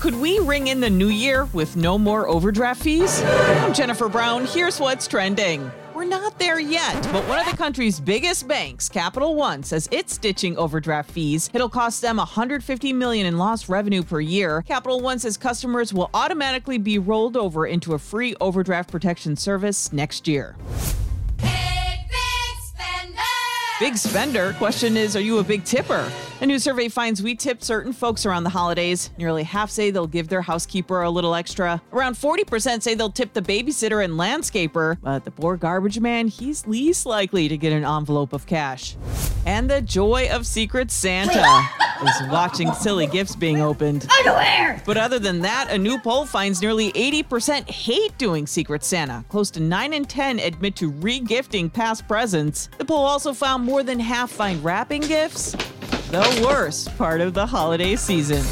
Could we ring in the new year with no more overdraft fees? I'm Jennifer Brown. Here's what's trending. We're not there yet, but one of the country's biggest banks, Capital One, says it's ditching overdraft fees. It'll cost them 150 million in lost revenue per year. Capital One says customers will automatically be rolled over into a free overdraft protection service next year. Big spender. Question is, are you a big tipper? A new survey finds we tip certain folks around the holidays. Nearly half say they'll give their housekeeper a little extra. Around 40% say they'll tip the babysitter and landscaper. But the poor garbage man, he's least likely to get an envelope of cash. And the joy of Secret Santa is watching silly gifts being opened. Underwear! But other than that, a new poll finds nearly 80% hate doing Secret Santa. Close to 9 in 10 admit to re-gifting past presents. The poll also found more than half find wrapping gifts the worst part of the holiday season.